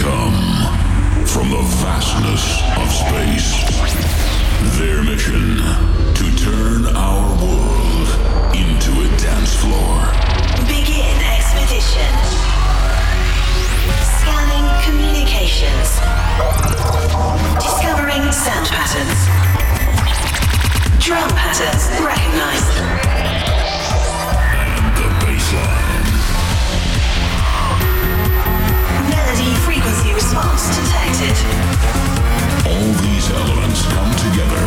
come from the vastness of space. Their mission to turn our world into a dance floor. Begin expedition. Scanning communications. Discovering sound patterns. Drum patterns recognized. And the bassline. Response detected. All these elements come together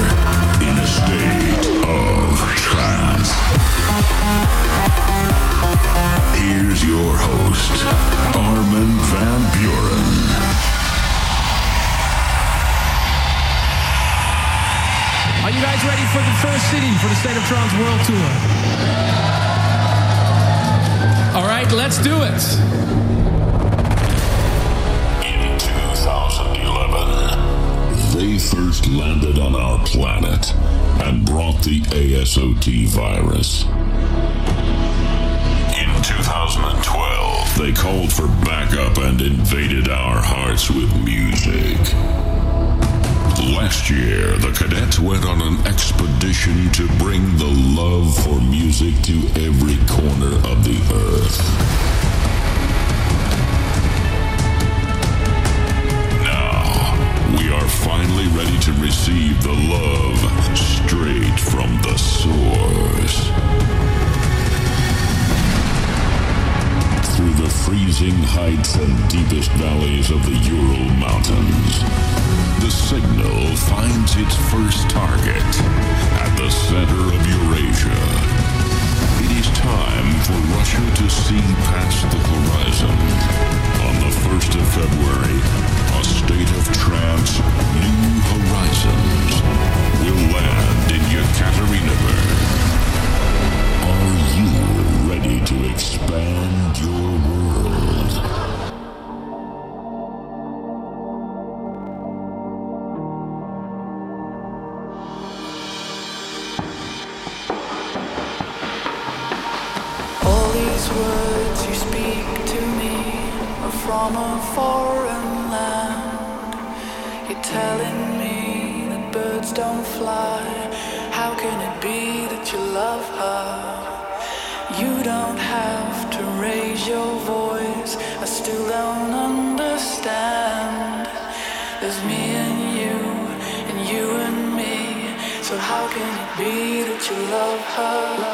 in a state of trance. Here's your host, Armin van Buuren. Are you guys ready for the first city for the State of Trance World Tour? All right, let's do it. They first landed on our planet and brought the ASOT virus. In 2012, they called for backup and invaded our hearts with music. Last year, the cadets went on an expedition to bring the love for music to every corner of the earth. Ready to receive the love straight from the source. Through the freezing heights and deepest valleys of the Ural Mountains, the signal finds its first target at the center of Eurasia. It is time for Russia to see past the horizon. On the 1st of February, a state of trance, New in Are you ready to expand your world? Be that you? Love her,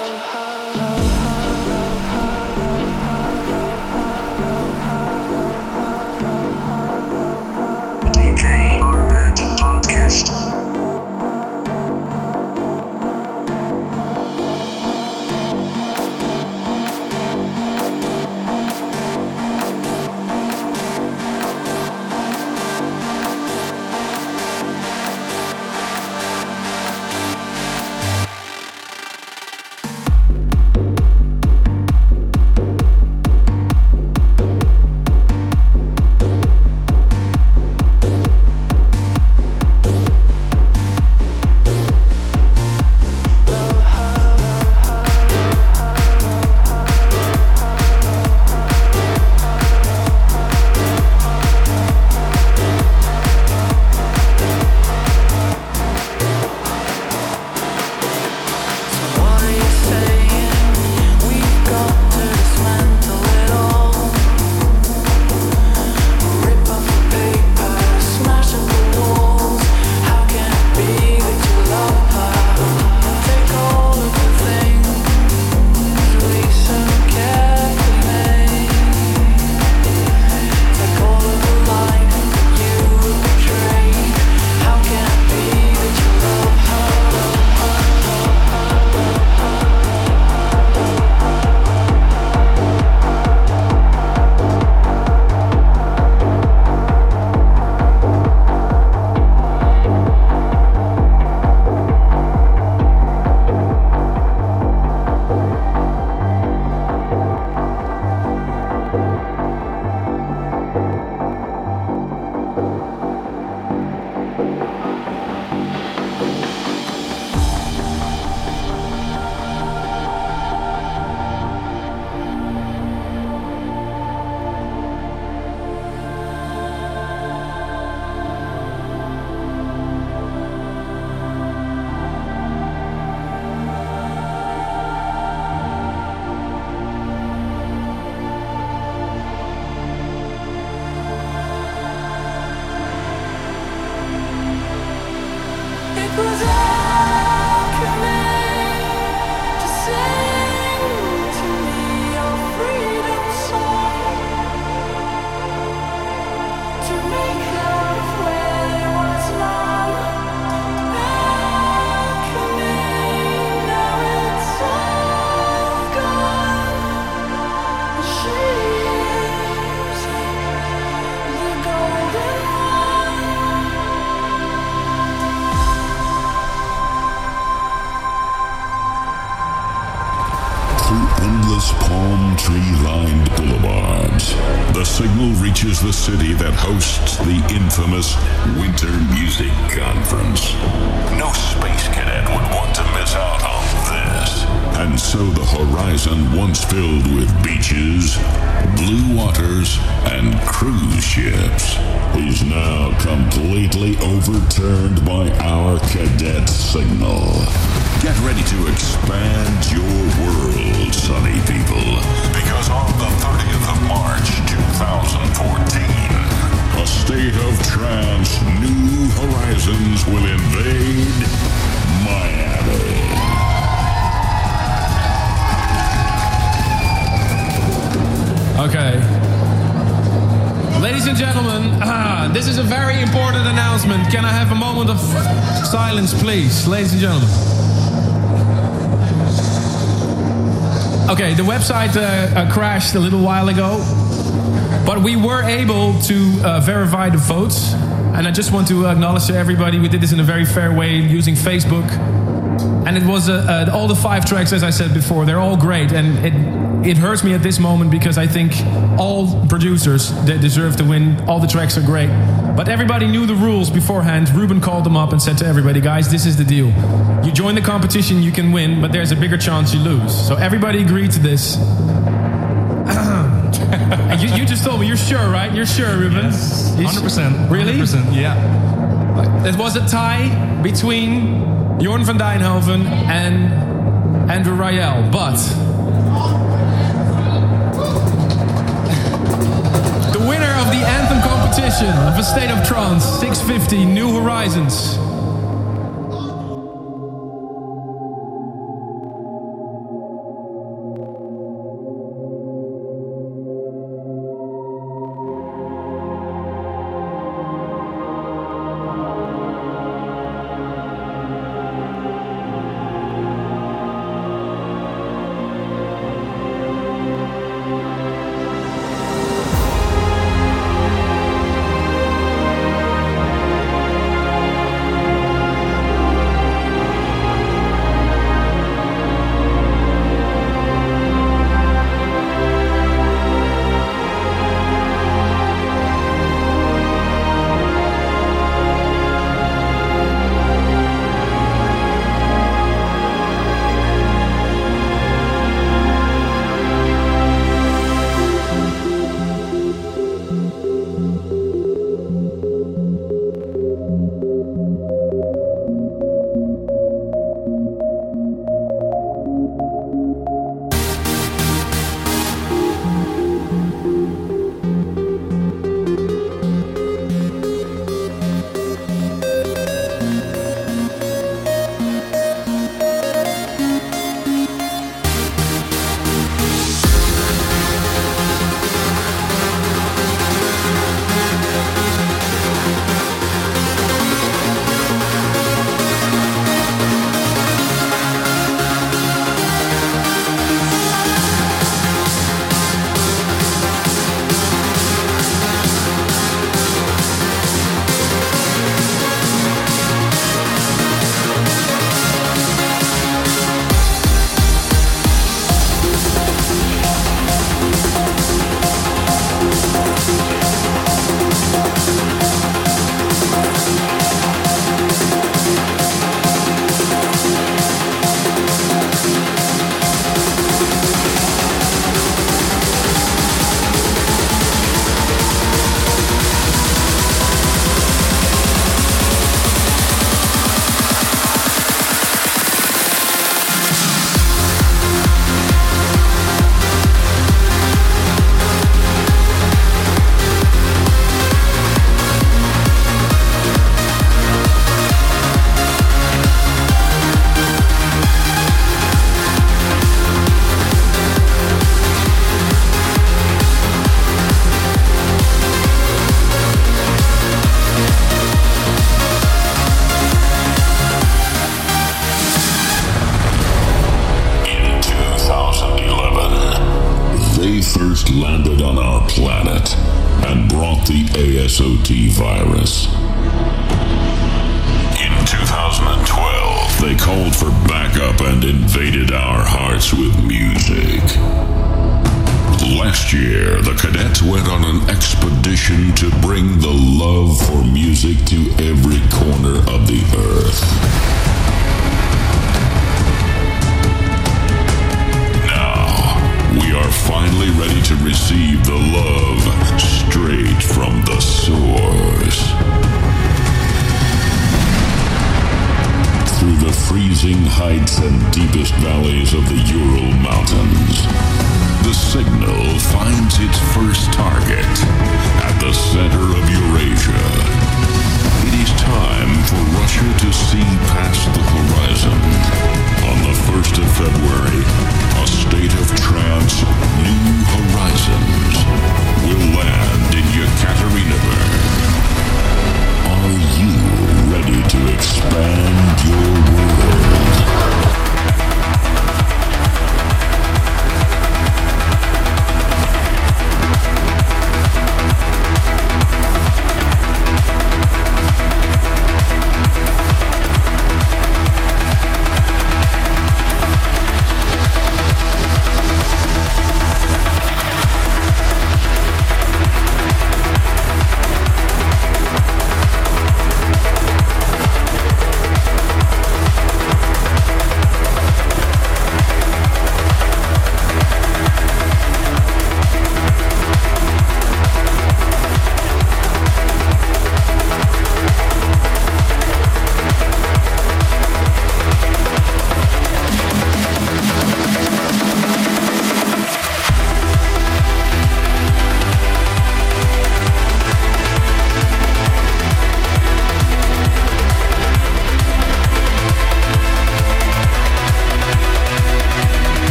through endless palm tree lined boulevards. The signal reaches the city that hosts the infamous Winter Music Conference. No space cadet would want to miss out on this. And so the horizon, once filled with beaches, blue waters, and cruise ships, is now completely overturned by our cadet signal. Get ready to expand your world sunny people, because on the 30th of March 2014, a state of trance, new horizons will invade Miami. Okay. Ladies and gentlemen, ah, this is a very important announcement. Can I have a moment of silence, please? Ladies and gentlemen. Okay, the website uh, uh, crashed a little while ago, but we were able to uh, verify the votes. And I just want to acknowledge to everybody we did this in a very fair way using Facebook. And it was uh, uh, all the five tracks, as I said before, they're all great. And it, it hurts me at this moment because I think all producers they deserve to win. All the tracks are great. But everybody knew the rules beforehand. Ruben called them up and said to everybody, guys, this is the deal. You join the competition, you can win, but there's a bigger chance you lose. So everybody agreed to this. And you, you just told me, you're sure, right? You're sure, Ruben? You s- 100%. Really? 100%, yeah. It was a tie between Jorn van Deynhoven and Andrew Rayel, but the winner of the anthem competition of a state of trance 650 New Horizons. And invaded our hearts with music. Last year, the cadets went on an expedition to bring the love for music to every corner of the earth. Now, we are finally ready to receive the love straight from the source. Through the freezing heights and deepest valleys of the Ural Mountains, the signal finds its first target at the center of Eurasia. It is time for Russia to see past the horizon. On the 1st of February, a state of trance, New Horizons, will land in Yekaterinburg.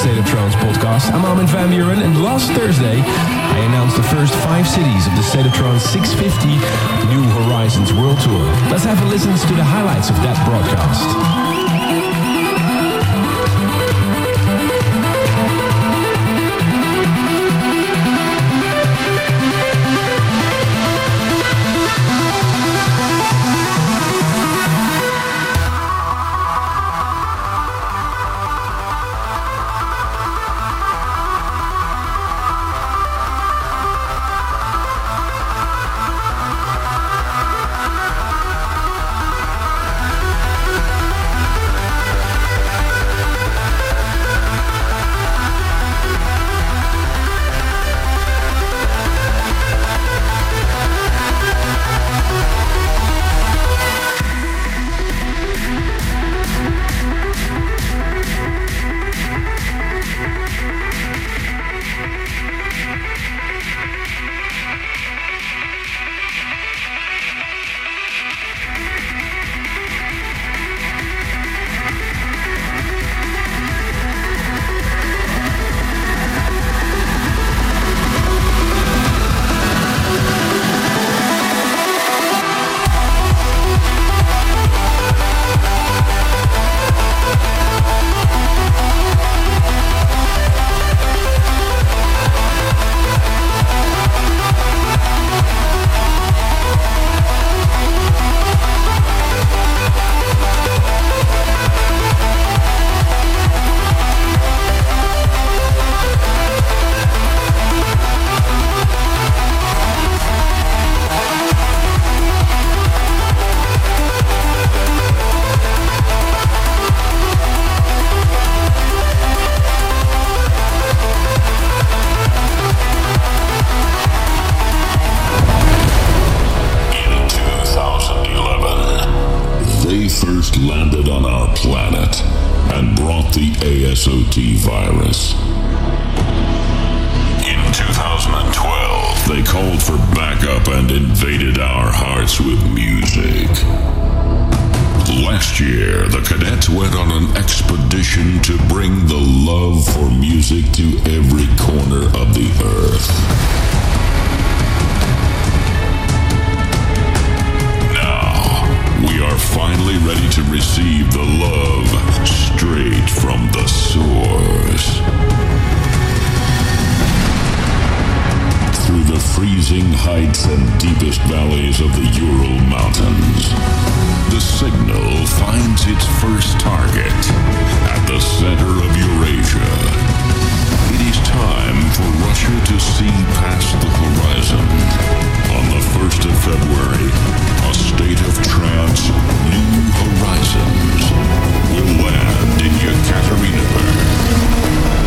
State of Trance podcast. I'm Armin van Buuren, and last Thursday, I announced the first five cities of the State of Trance 650 ASOT virus. In 2012, they called for backup and invaded our hearts with music. Last year, the cadets went on an expedition to bring the love for music to every corner of the earth. receive the love straight from the source. Through the freezing heights and deepest valleys of the Ural Mountains, the signal finds its first target at the center of Eurasia. It is time for Russia to see past the horizon. On the 1st of February, state of trance, New Horizons will land in Yekaterinburg.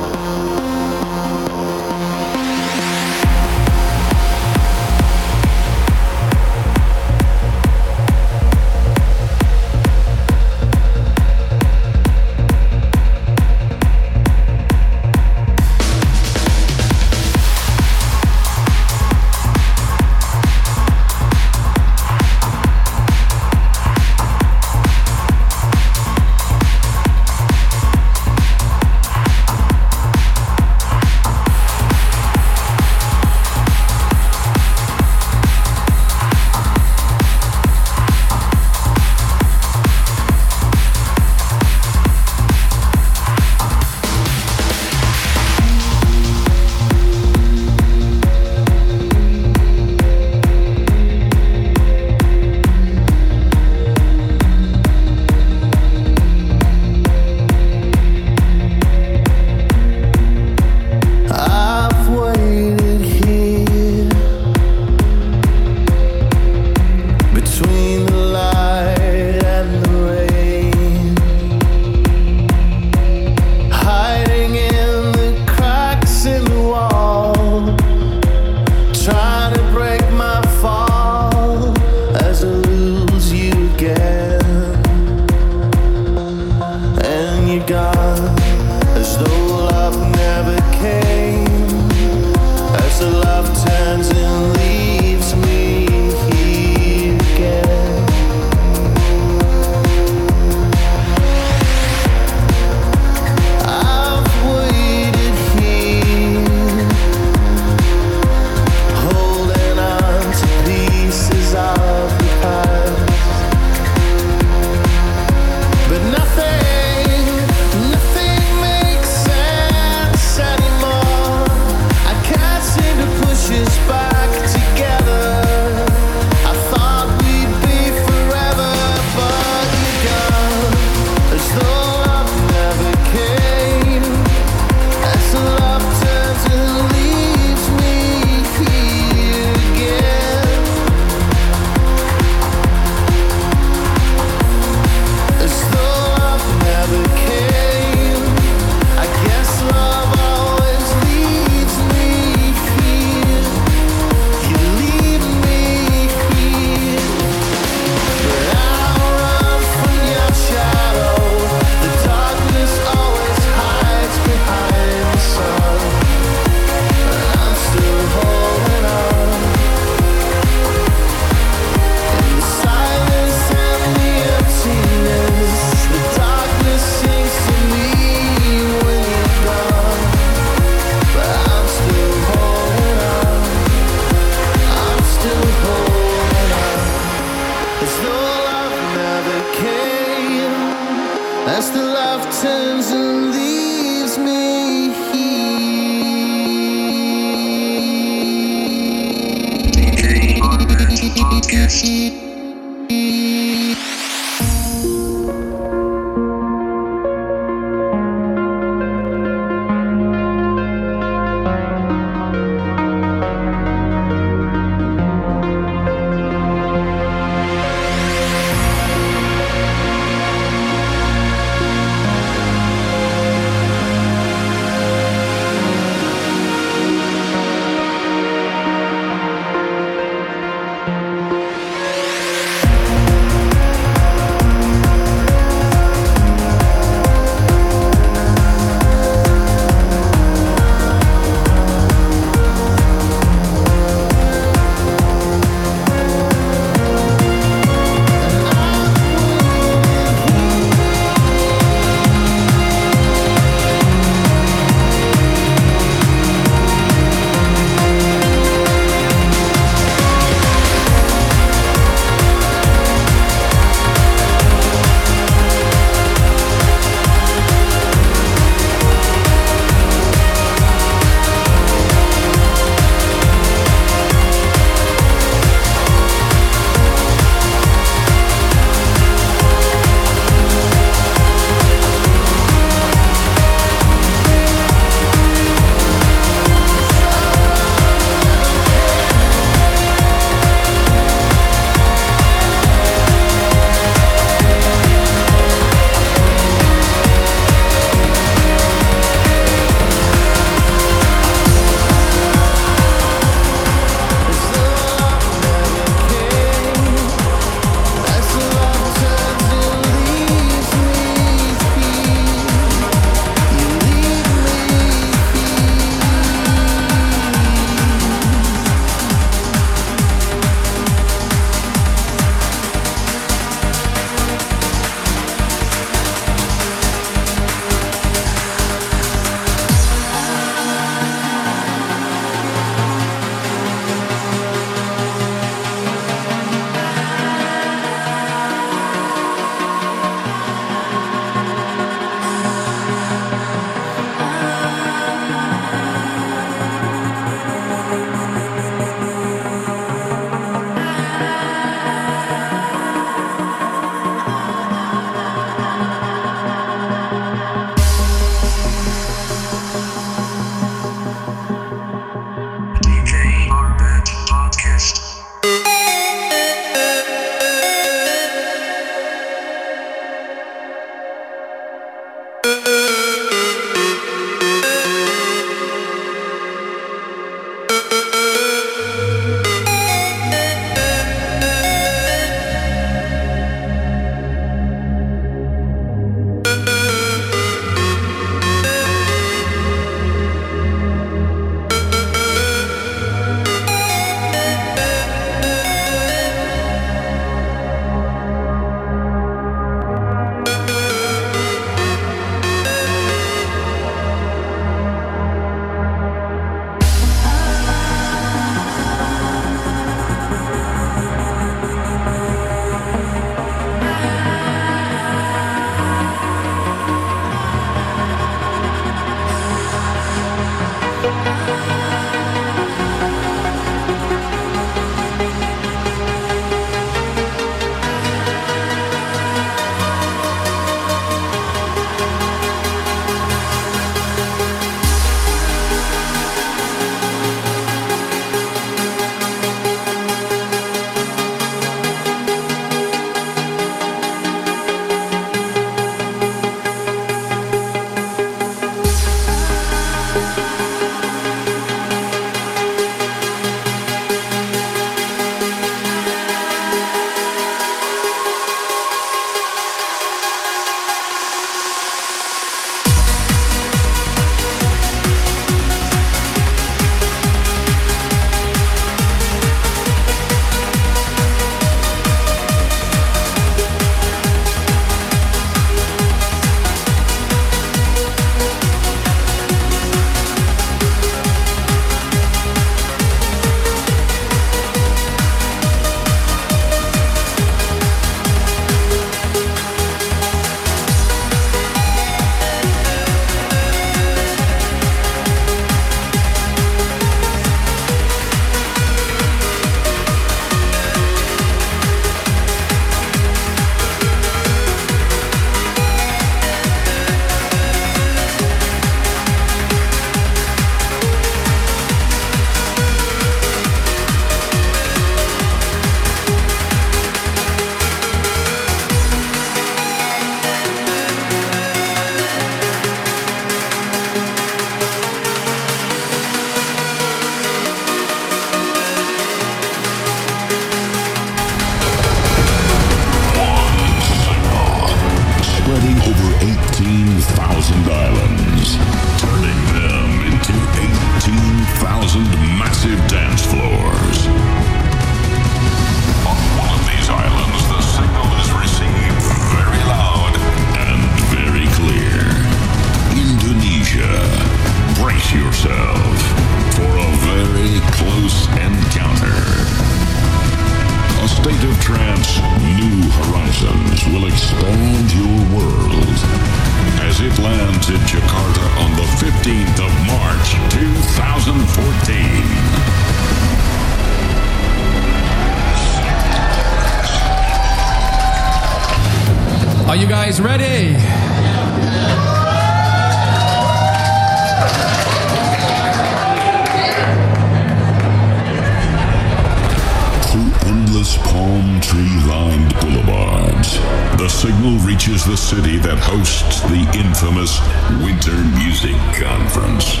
Signal reaches the city that hosts the infamous Winter Music Conference.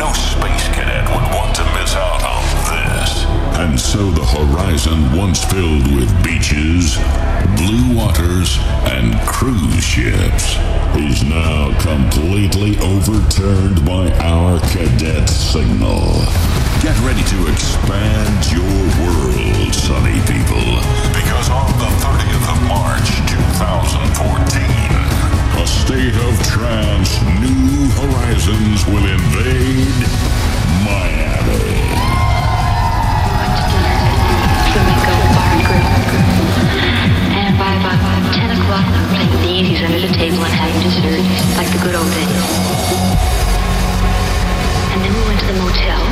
No space cadet would want to miss out on this. And so the horizon, once filled with beaches, blue waters, and cruise ships, is now completely overturned by our cadet signal. Get ready to expand your world, sunny people, because on the 30th of March 2014, a state of trance, new horizons will invade Miami. flamenco bar. And by about 10 o'clock, we were playing the 80s under the table and having dessert, like the good old days. And then we went to the motel,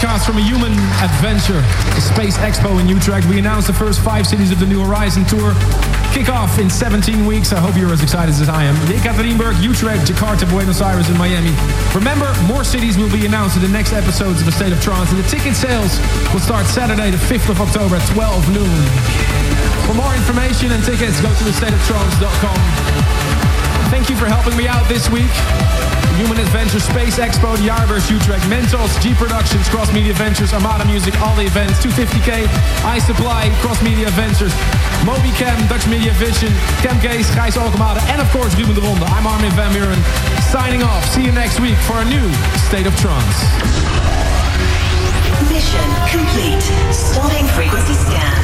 broadcast from a human adventure, the Space Expo in Utrecht. We announced the first five cities of the New Horizon Tour. Kick off in 17 weeks. I hope you're as excited as I am. Yekaterinburg, Utrecht, Jakarta, Buenos Aires, and Miami. Remember, more cities will be announced in the next episodes of the State of Trance, and the ticket sales will start Saturday, the 5th of October at 12 noon. For more information and tickets, go to thestateoftrance.com. Thank you for helping me out this week. Human Adventure, Space Expo, the Jaarbeurs, Utrecht, Mentos, G Productions, Cross Media Ventures, Armada Music, all the events, 250k, I Supply, Cross Media Ventures, MobiCam, Dutch Media Vision, Cam Case, Gijs Alkemade, and of course Ruben de Ronde. I'm Armin van Buuren, signing off. See you next week for a new State of Trance. Mission complete. Starting frequency scan.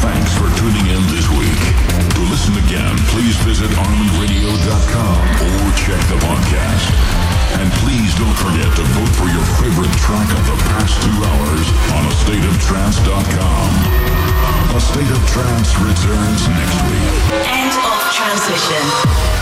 Thanks for tuning in this week listen again, please visit ArmandRadio.com or check the podcast. And please don't forget to vote for your favorite track of the past two hours on AstateOfTrance.com. A State of Trance returns next week. End of transition.